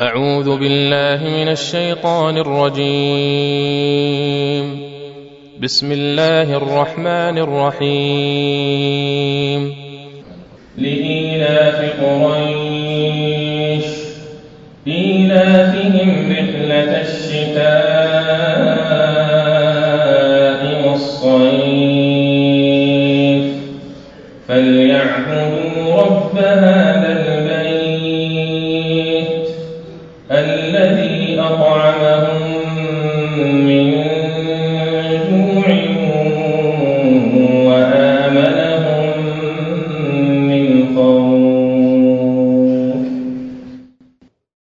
أعوذ بالله من الشيطان الرجيم. بسم الله الرحمن الرحيم. لإيلاف قريش. إيلافهم رحلة الشتاء والصيف. فليعبدوا رب هذا الذي أطعمهم من جوع